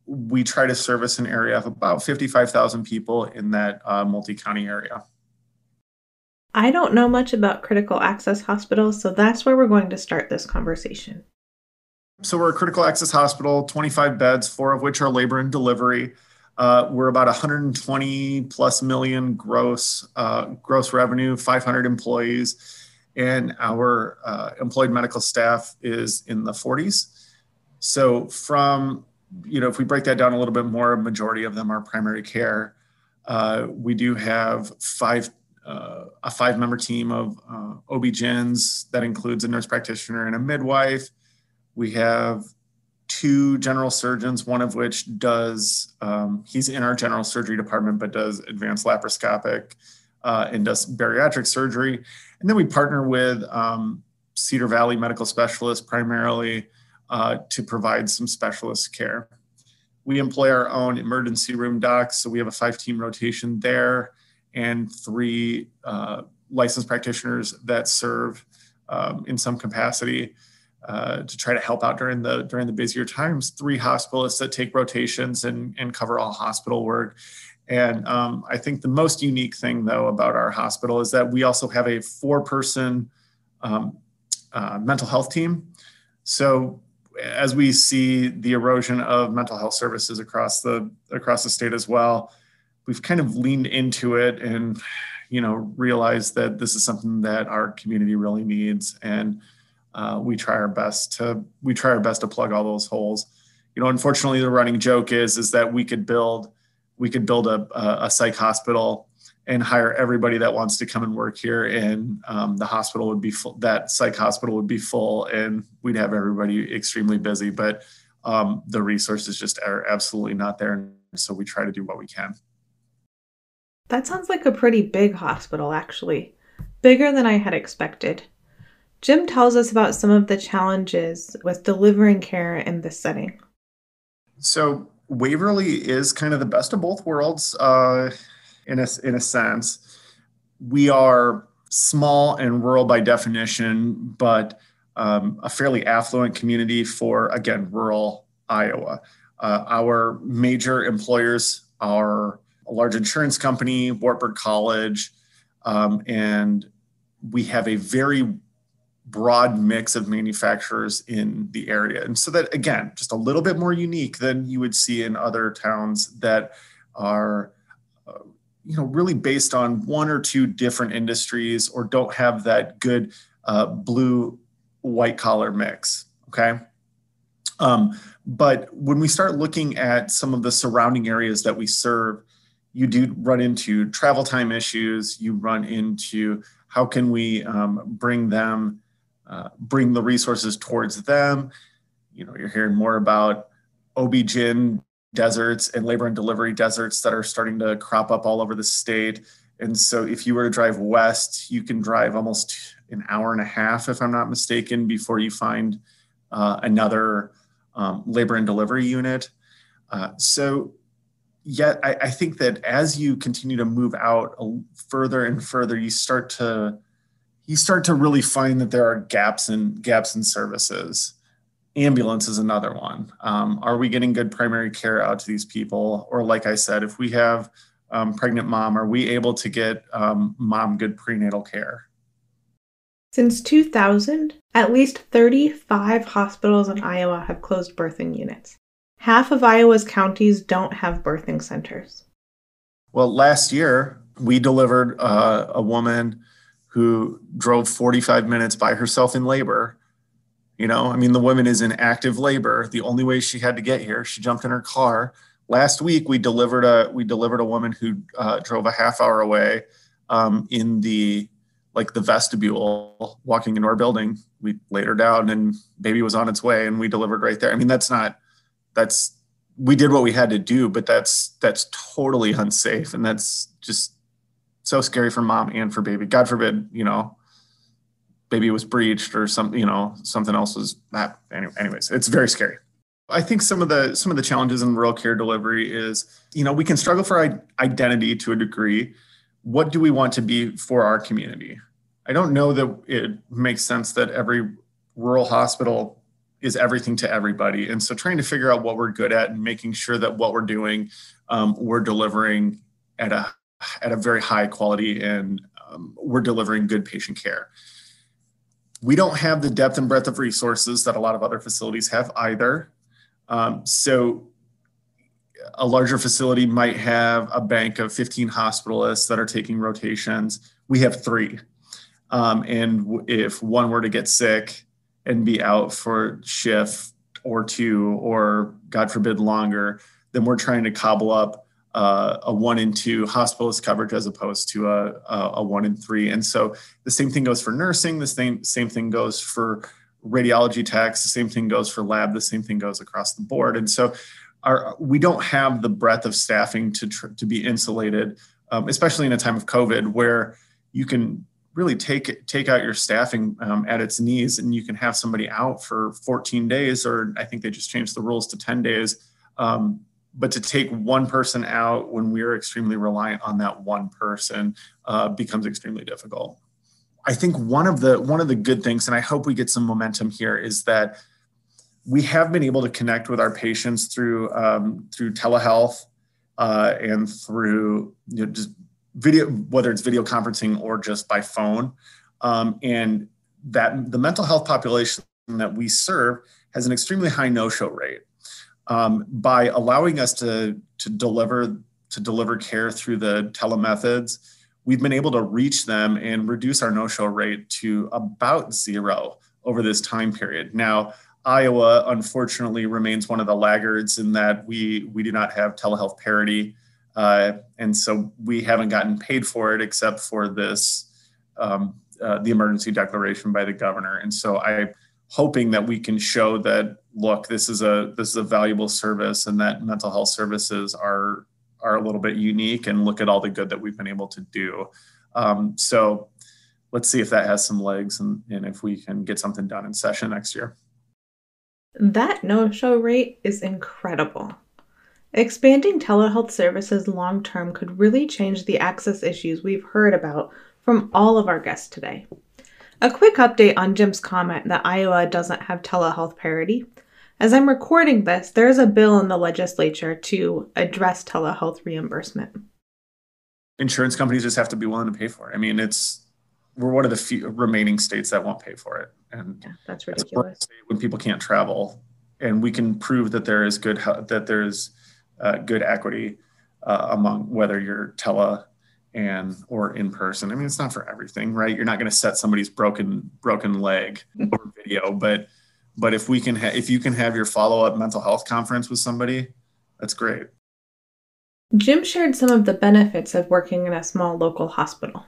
we try to service an area of about 55,000 people in that uh, multi county area. I don't know much about critical access hospitals, so that's where we're going to start this conversation. So, we're a critical access hospital, 25 beds, four of which are labor and delivery. Uh, we're about 120 plus million gross uh, gross revenue, 500 employees, and our uh, employed medical staff is in the 40s. So, from you know, if we break that down a little bit more, a majority of them are primary care. Uh, we do have five uh, a five member team of uh, OB-GYNs that includes a nurse practitioner and a midwife. We have two general surgeons, one of which does, um, he's in our general surgery department, but does advanced laparoscopic uh, and does bariatric surgery. And then we partner with um, Cedar Valley medical specialists primarily uh, to provide some specialist care. We employ our own emergency room docs, so we have a five team rotation there and three uh, licensed practitioners that serve um, in some capacity. Uh, to try to help out during the during the busier times. Three hospitalists that take rotations and and cover all hospital work. And um, I think the most unique thing, though, about our hospital is that we also have a four-person um, uh, mental health team. So as we see the erosion of mental health services across the across the state as well, we've kind of leaned into it and you know realized that this is something that our community really needs and uh, we try our best to we try our best to plug all those holes. You know unfortunately the running joke is is that we could build we could build a, a, psych hospital and hire everybody that wants to come and work here and um, the hospital would be full that psych hospital would be full and we'd have everybody extremely busy but um, the resources just are absolutely not there. And so we try to do what we can. That sounds like a pretty big hospital actually. Bigger than i had expected Jim tells us about some of the challenges with delivering care in this setting. So, Waverly is kind of the best of both worlds uh, in, a, in a sense. We are small and rural by definition, but um, a fairly affluent community for, again, rural Iowa. Uh, our major employers are a large insurance company, Wartburg College, um, and we have a very broad mix of manufacturers in the area. And so that, again, just a little bit more unique than you would see in other towns that are, uh, you know, really based on one or two different industries or don't have that good uh, blue white collar mix. Okay. Um, but when we start looking at some of the surrounding areas that we serve, you do run into travel time issues. You run into how can we um, bring them uh, bring the resources towards them. You know, you're hearing more about OB-GYN deserts and labor and delivery deserts that are starting to crop up all over the state. And so if you were to drive west, you can drive almost an hour and a half, if I'm not mistaken, before you find uh, another um, labor and delivery unit. Uh, so yet I, I, think that as you continue to move out further and further, you start to you start to really find that there are gaps in gaps in services. Ambulance is another one. Um, are we getting good primary care out to these people? Or, like I said, if we have um, pregnant mom, are we able to get um, mom good prenatal care? Since 2000, at least 35 hospitals in Iowa have closed birthing units. Half of Iowa's counties don't have birthing centers. Well, last year we delivered uh, a woman who drove 45 minutes by herself in labor. You know, I mean, the woman is in active labor. The only way she had to get here, she jumped in her car. Last week, we delivered a we delivered a woman who uh, drove a half hour away um, in the like the vestibule, walking into our building. We laid her down, and baby was on its way, and we delivered right there. I mean, that's not that's we did what we had to do, but that's that's totally unsafe, and that's just so scary for mom and for baby. God forbid, you know, baby was breached or something, you know, something else was that. Anyway, Anyways, it's very scary. I think some of the some of the challenges in rural care delivery is, you know, we can struggle for identity to a degree. What do we want to be for our community? I don't know that it makes sense that every rural hospital is everything to everybody. And so trying to figure out what we're good at and making sure that what we're doing, um, we're delivering at a at a very high quality and um, we're delivering good patient care. We don't have the depth and breadth of resources that a lot of other facilities have either. Um, so a larger facility might have a bank of 15 hospitalists that are taking rotations. We have three. Um, and if one were to get sick and be out for shift or two, or God forbid, longer, then we're trying to cobble up uh, a one in two hospitalist coverage as opposed to a, a, one in three. And so the same thing goes for nursing. The same same thing goes for radiology techs. The same thing goes for lab. The same thing goes across the board. And so our, we don't have the breadth of staffing to tr- to be insulated, um, especially in a time of COVID where you can really take take out your staffing um, at its knees and you can have somebody out for 14 days or i think they just changed the rules to 10 days um, but to take one person out when we're extremely reliant on that one person uh, becomes extremely difficult i think one of the one of the good things and i hope we get some momentum here is that we have been able to connect with our patients through um, through telehealth uh, and through you know, just video, whether it's video conferencing or just by phone. Um, and that the mental health population that we serve has an extremely high no-show rate. Um, by allowing us to to deliver to deliver care through the telemethods, we've been able to reach them and reduce our no-show rate to about zero over this time period. Now, Iowa unfortunately remains one of the laggards in that we we do not have telehealth parity uh, and so we haven't gotten paid for it except for this, um, uh, the emergency declaration by the governor. And so I'm hoping that we can show that look, this is a this is a valuable service, and that mental health services are are a little bit unique. And look at all the good that we've been able to do. Um, so let's see if that has some legs, and, and if we can get something done in session next year. That no show rate is incredible. Expanding telehealth services long term could really change the access issues we've heard about from all of our guests today. A quick update on Jim's comment that Iowa doesn't have telehealth parity. As I'm recording this, there is a bill in the legislature to address telehealth reimbursement. Insurance companies just have to be willing to pay for it. I mean, it's we're one of the few remaining states that won't pay for it, and yeah, that's ridiculous. when people can't travel, and we can prove that there is good that there's uh, good equity uh, among whether you're tele and or in person. I mean, it's not for everything, right? You're not going to set somebody's broken broken leg [LAUGHS] over video, but but if we can ha- if you can have your follow up mental health conference with somebody, that's great. Jim shared some of the benefits of working in a small local hospital.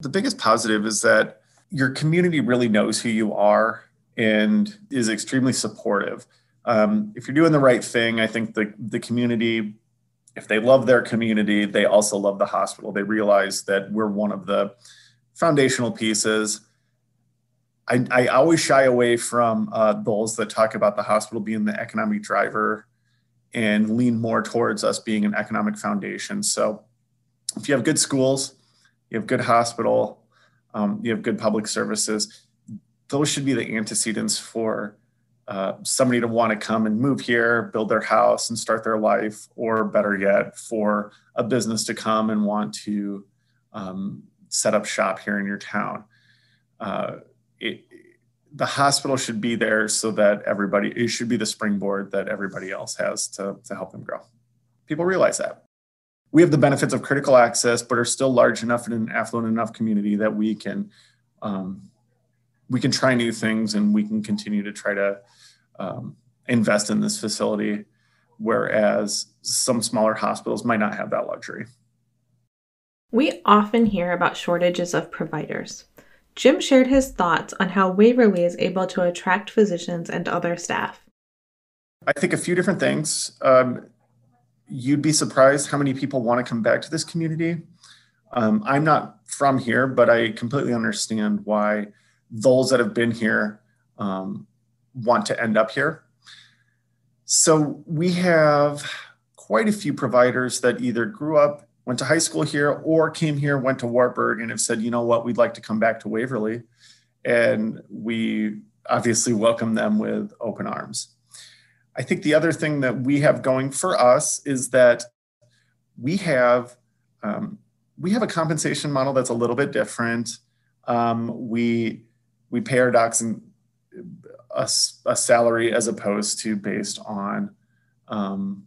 The biggest positive is that your community really knows who you are and is extremely supportive um, if you're doing the right thing, I think the the community, if they love their community, they also love the hospital. They realize that we're one of the foundational pieces. I, I always shy away from uh, those that talk about the hospital being the economic driver and lean more towards us being an economic foundation. So if you have good schools, you have good hospital, um, you have good public services, those should be the antecedents for uh, somebody to want to come and move here, build their house and start their life, or better yet, for a business to come and want to um, set up shop here in your town. Uh, it, the hospital should be there so that everybody, it should be the springboard that everybody else has to, to help them grow. People realize that. We have the benefits of critical access, but are still large enough and an affluent enough community that we can um, we can try new things and we can continue to try to um, invest in this facility, whereas some smaller hospitals might not have that luxury. We often hear about shortages of providers. Jim shared his thoughts on how Waverly is able to attract physicians and other staff. I think a few different things. Um, you'd be surprised how many people want to come back to this community. Um, I'm not from here, but I completely understand why those that have been here um, want to end up here. So we have quite a few providers that either grew up, went to high school here, or came here, went to Wartburg, and have said, you know what, we'd like to come back to Waverly. And we obviously welcome them with open arms. I think the other thing that we have going for us is that we have um, we have a compensation model that's a little bit different. Um, we we pay our docs in a, a, salary as opposed to based on um,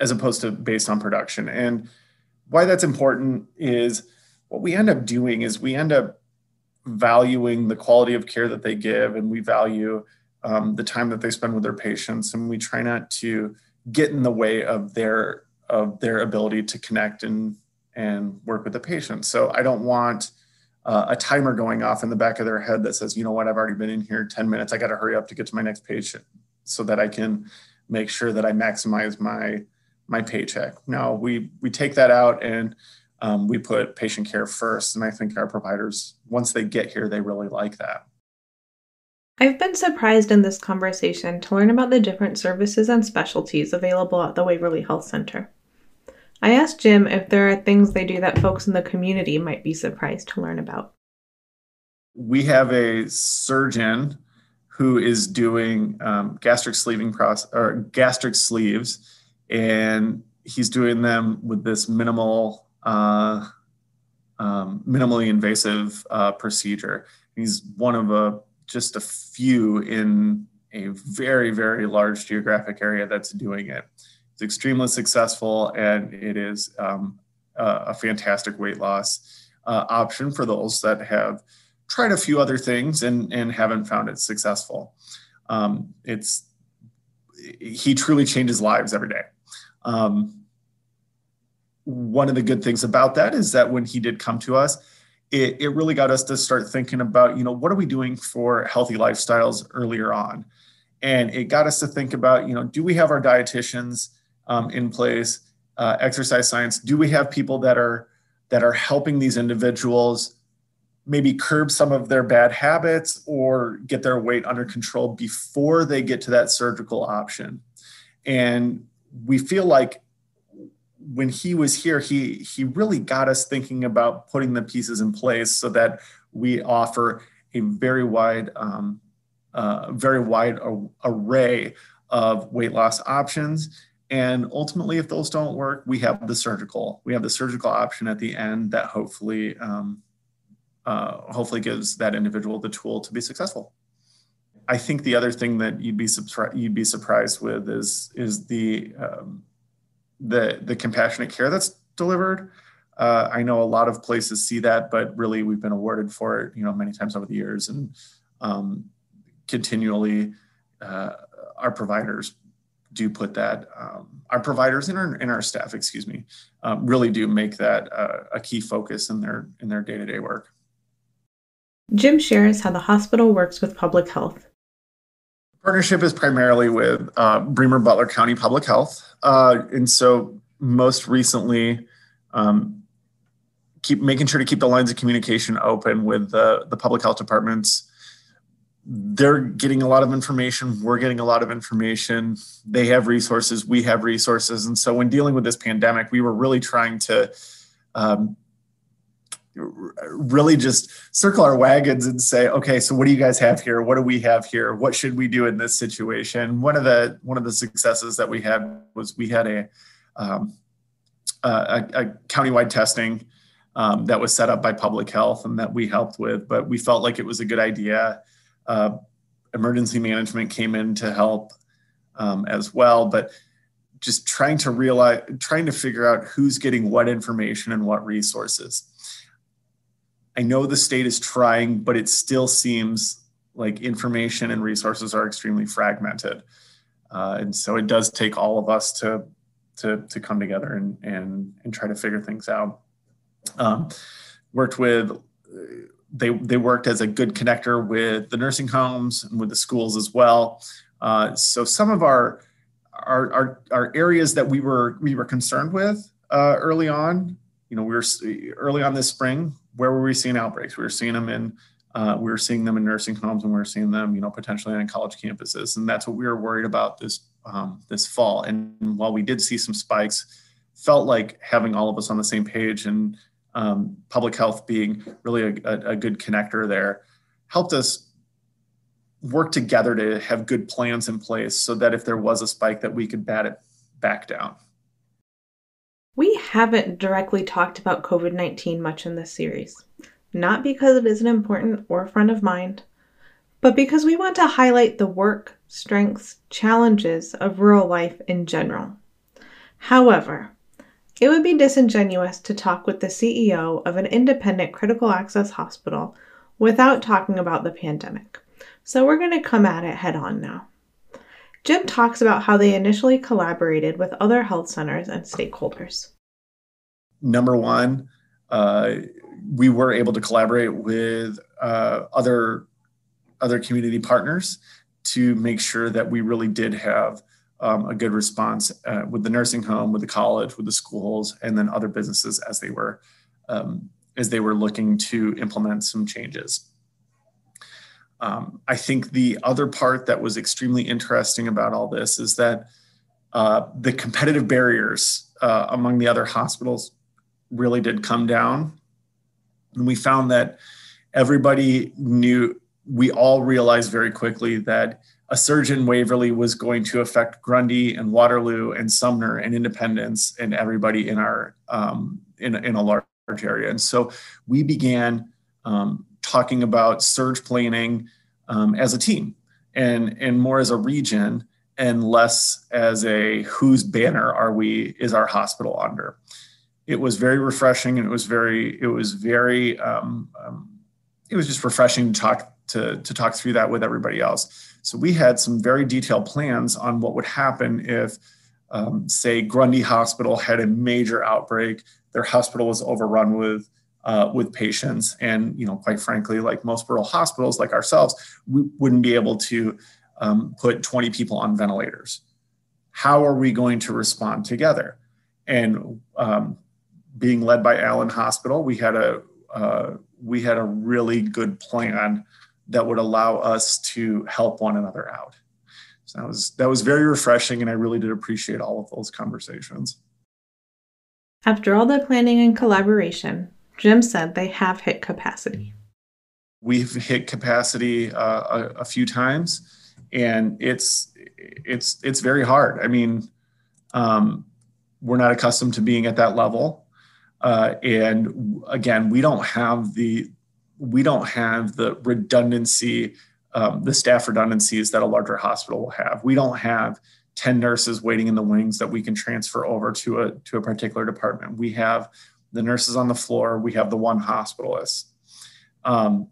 as opposed to based on production. And why that's important is what we end up doing is we end up valuing the quality of care that they give and we value um, the time that they spend with their patients and we try not to get in the way of their of their ability to connect and and work with the patient. So i don't want uh, a timer going off in the back of their head that says you know what? I've already been in here 10 minutes. I got to hurry up to get to my next patient so that i can make sure that i maximize my my paycheck no we we take that out and um, we put patient care first and i think our providers once they get here they really like that I've been surprised in this conversation to learn about the different services and specialties available at the Waverly Health Center. I asked Jim if there are things they do that folks in the community might be surprised to learn about. We have a surgeon who is doing um, gastric sleeving process or gastric sleeves, and he's doing them with this minimal, uh, um, minimally invasive uh, procedure. He's one of a just a few in a very, very large geographic area that's doing it. It's extremely successful and it is um, a, a, fantastic weight loss uh, option for those that have tried a few other things and, and haven't found it successful. Um, it's he truly changes lives every day. Um, one of the good things about that is that when he did come to us, it, it really got us to start thinking about, you know, what are we doing for healthy lifestyles earlier on? And it got us to think about, you know, do we have our dietitians um, in place, uh, exercise science? Do we have people that are that are helping these individuals maybe curb some of their bad habits or get their weight under control before they get to that surgical option? And we feel like when he was here, he he really got us thinking about putting the pieces in place so that we offer a very wide, um, uh, very wide array of weight loss options. And ultimately, if those don't work, we have the surgical. We have the surgical option at the end that hopefully, um, uh, hopefully gives that individual the tool to be successful. I think the other thing that you'd be surprised you'd be surprised with is is the um, the the compassionate care that's delivered. Uh, I know a lot of places see that, but really we've been awarded for it, you know, many times over the years, and um, continually uh, our providers do put that. Um, our providers and our, and our staff, excuse me, um, really do make that uh, a key focus in their in their day to day work. Jim shares how the hospital works with public health partnership is primarily with uh, Bremer Butler County Public Health. Uh, and so most recently, um, keep making sure to keep the lines of communication open with the, the public health departments. They're getting a lot of information. We're getting a lot of information. They have resources. We have resources. And so when dealing with this pandemic, we were really trying to um, really just circle our wagons and say okay so what do you guys have here? What do we have here? What should we do in this situation? One of the one of the successes that we had was we had a um, a, a, countywide testing um, that was set up by public health and that we helped with but we felt like it was a good idea. Uh, emergency management came in to help um, as well but just trying to realize trying to figure out who's getting what information and what resources I know the state is trying, but it still seems like information and resources are extremely fragmented. Uh, and so it does take all of us to to, to come together and, and and try to figure things out. Um, worked with they they worked as a good connector with the nursing homes and with the schools as well. Uh, so some of our, our our our areas that we were we were concerned with uh, early on, you know, we were early on this spring where were we seeing outbreaks? We were seeing them in uh, we were seeing them in nursing homes and we were seeing them, you know, potentially on college campuses, and that's what we were worried about this um, this fall. And while we did see some spikes, felt like having all of us on the same page and um, public health being really a, a, a, good connector there helped us work together to have good plans in place so that if there was a spike that we could bat it back down. Haven't directly talked about COVID 19 much in this series, not because it isn't important or front of mind, but because we want to highlight the work, strengths, challenges of rural life in general. However, it would be disingenuous to talk with the CEO of an independent critical access hospital without talking about the pandemic. So we're going to come at it head on now. Jim talks about how they initially collaborated with other health centers and stakeholders. Number one, uh, we were able to collaborate with uh, other other community partners to make sure that we really did have um, a good response uh, with the nursing home, with the college, with the schools, and then other businesses as they were um, as they were looking to implement some changes. Um, I think the other part that was extremely interesting about all this is that uh, the competitive barriers uh, among the other hospitals really did come down. And we found that everybody knew, we all realized very quickly that a surge in Waverly was going to affect Grundy and Waterloo and Sumner and Independence and everybody in our um, in, in a large area. And so we began um, talking about surge planning um, as a team and and more as a region and less as a whose banner are we is our hospital under. It was very refreshing and it was very it was very um, um it was just refreshing to talk to to talk through that with everybody else so we had some very detailed plans on what would happen if, um, say, Grundy Hospital had a major outbreak. Their hospital was overrun with uh, with patients, and you know, quite frankly, like most rural hospitals, like ourselves, we wouldn't be able to um, put 20 people on ventilators. How are we going to respond together? And um, being led by Allen Hospital, we had a uh, we had a really good plan that would allow us to help one another out. So that was that was very refreshing, and I really did appreciate all of those conversations. After all the planning and collaboration, Jim said they have hit capacity. We've hit capacity uh, a, a few times, and it's it's it's very hard. I mean, um, we're not accustomed to being at that level, uh, and again, we don't have the we don't have the redundancy, um, the staff redundancies that a larger hospital will have. We don't have 10 nurses waiting in the wings that we can transfer over to a to a particular department. We have the nurses on the floor. We have the one hospitalist. Um,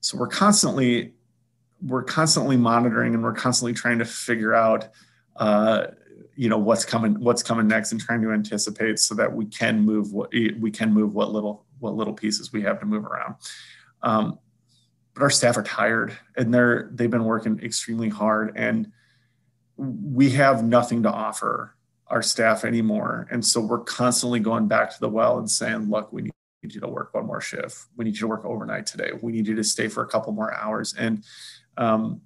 so we're constantly we're constantly monitoring and we're constantly trying to figure out uh, you know what's coming what's coming next and trying to anticipate so that we can move what we can move what little what little pieces we have to move around um, but our staff are tired and they're they've been working extremely hard and we have nothing to offer our staff anymore. And so we're constantly going back to the well and saying, look, we need you to work one more shift. We need you to work overnight today. We need you to stay for a couple more hours. And um,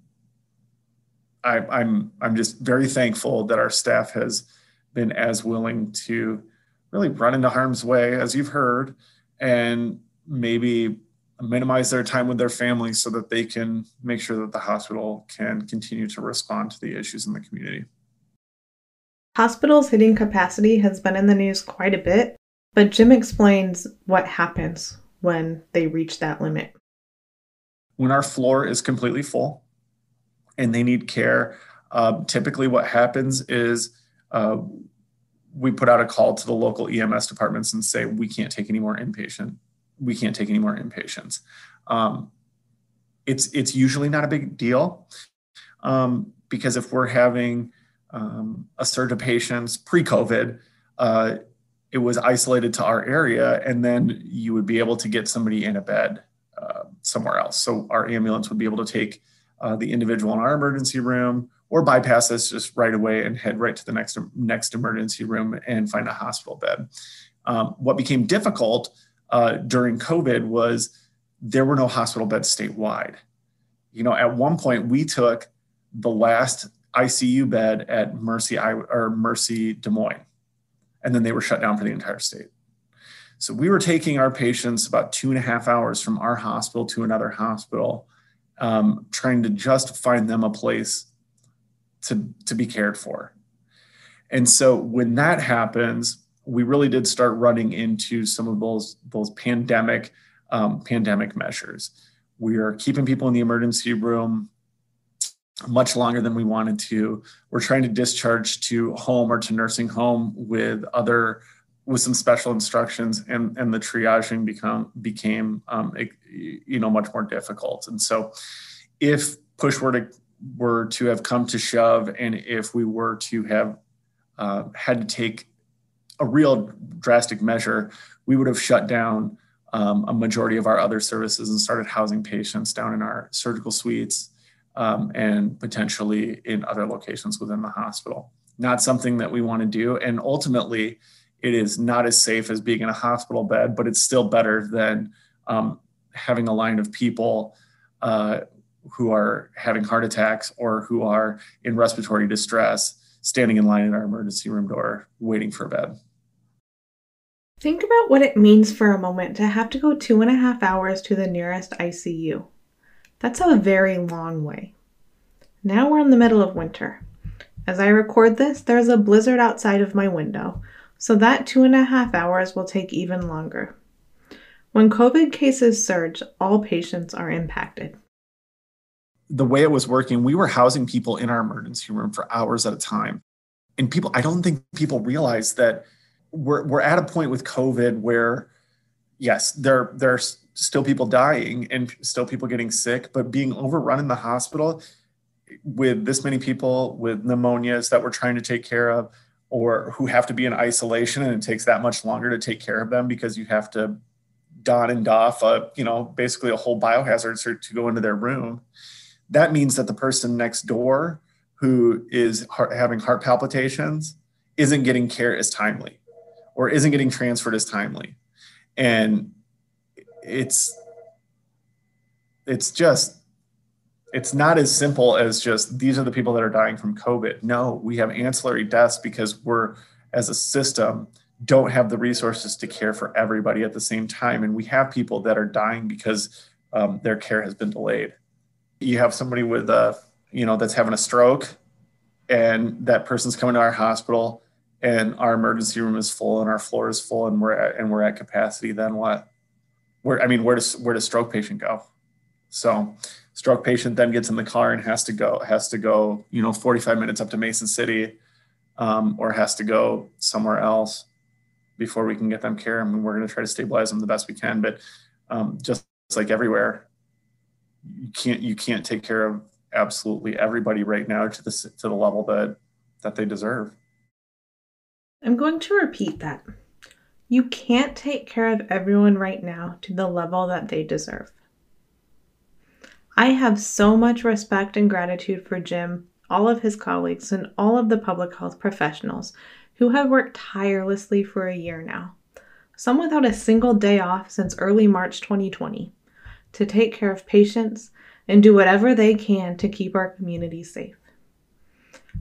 I, I'm I'm just very thankful that our staff has been as willing to really run into harm's way, as you've heard, and maybe minimize their time with their families so that they can make sure that the hospital can continue to respond to the issues in the community. Hospitals hitting capacity has been in the news quite a bit, but Jim explains what happens when they reach that limit. When our floor is completely full and they need care, uh, typically what happens is uh, we put out a call to the local EMS departments and say, we can't take any more inpatient we can't take any more inpatients. Um, it's it's usually not a big deal um, because if we're having um, a surge of patients pre-COVID, uh, it was isolated to our area, and then you would be able to get somebody in a bed uh, somewhere else. So our ambulance would be able to take uh, the individual in our emergency room or bypass us just right away and head right to the next next emergency room and find a hospital bed. Um, what became difficult uh, during COVID was there were no hospital beds statewide. You know, at one point we took the last ICU bed at Mercy or Mercy Des Moines, and then they were shut down for the entire state. So we were taking our patients about two and a half hours from our hospital to another hospital, um, trying to just find them a place to, to be cared for. And so when that happens, we really did start running into some of those, those pandemic, um, pandemic measures. We are keeping people in the emergency room much longer than we wanted to. We're trying to discharge to home or to nursing home with other with some special instructions and and the triaging become became um, you know much more difficult. And so if push were to were to have come to shove and if we were to have uh, had to take a real drastic measure we would have shut down um, a majority of our other services and started housing patients down in our surgical suites um, and potentially in other locations within the hospital. Not something that we want to do and ultimately it is not as safe as being in a hospital bed, but it's still better than um, having a line of people uh, who are having heart attacks or who are in respiratory distress standing in line at our emergency room door waiting for a bed. Think about what it means for a moment to have to go two and a half hours to the nearest ICU. That's a very long way. Now we're in the middle of winter. As I record this, there's a blizzard outside of my window, so that two and a half hours will take even longer. When COVID cases surge, all patients are impacted. The way it was working, we were housing people in our emergency room for hours at a time. And people, I don't think people realize that we're, we're at a point with COVID where, yes, there, there's still people dying and still people getting sick, but being overrun in the hospital with this many people with pneumonias that we're trying to take care of, or who have to be in isolation and it takes that much longer to take care of them because you have to don and doff a you know basically a whole biohazard suit to go into their room that means that the person next door who is heart, having heart palpitations isn't getting care as timely or isn't getting transferred as timely. And it's it's just it's not as simple as just these are the people that are dying from COVID. No, we have ancillary deaths because we're, as a system, don't have the resources to care for everybody at the same time. And we have people that are dying because um, their care has been delayed. You have somebody with a, you know, that's having a stroke, and that person's coming to our hospital, and our emergency room is full, and our floor is full, and we're at, and we're at capacity. Then what? Where I mean, where does where does stroke patient go? So stroke patient then gets in the car and has to go has to go you know 45 minutes up to mason city um, or has to go somewhere else before we can get them care. I mean, we're going to try to stabilize them the best we can. But um, just like everywhere you can't you can't take care of absolutely everybody right now to the to the level that that they deserve. I'm going to repeat that. You can't take care of everyone right now to the level that they deserve I have so much respect and gratitude for Jim, all of his colleagues, and all of the public health professionals who have worked tirelessly for a year now, some without a single day off since early March 2020, to take care of patients and do whatever they can to keep our community safe.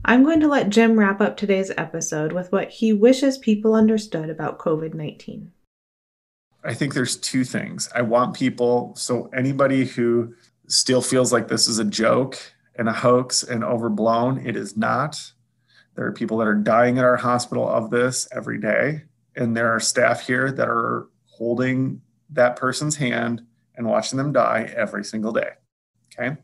I'm going to let Jim wrap up today's episode with what he wishes people understood about COVID 19. I think there's two things. I want people, so anybody who still feels like this is a joke and a hoax and overblown. It is not. There are people that are dying at our hospital of this every day. And there are staff here that are holding that person's hand and watching them die every single day. Okay.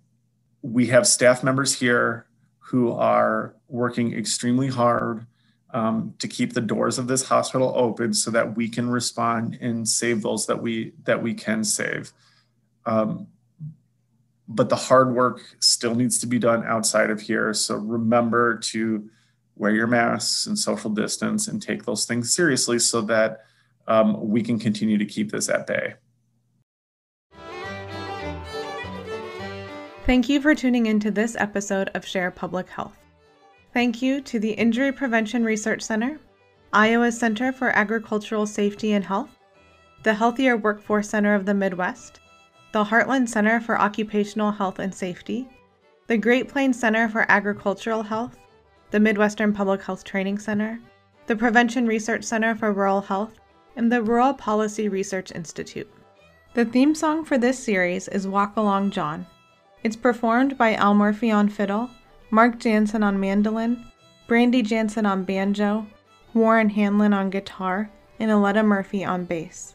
We have staff members here who are working extremely hard um, to keep the doors of this hospital open so that we can respond and save those that we that we can save. Um, but the hard work still needs to be done outside of here. So remember to wear your masks and social distance and take those things seriously so that um, we can continue to keep this at bay. Thank you for tuning into this episode of Share Public Health. Thank you to the Injury Prevention Research Center, Iowa Center for Agricultural Safety and Health, the Healthier Workforce Center of the Midwest, the Heartland Center for Occupational Health and Safety, the Great Plains Center for Agricultural Health, the Midwestern Public Health Training Center, the Prevention Research Center for Rural Health, and the Rural Policy Research Institute. The theme song for this series is Walk Along John, It's performed by Al Murphy on fiddle, Mark Janssen on mandolin, Brandi Janssen on banjo, Warren Hanlon on guitar, and Aletta Murphy on bass.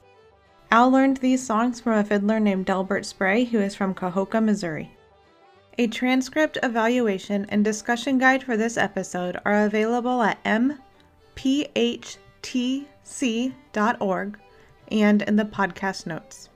Al learned these songs from a fiddler named Delbert Spray, who is from Kahoka, Missouri. A transcript, evaluation, and discussion guide for this episode are available at mphtc.org and in the podcast notes.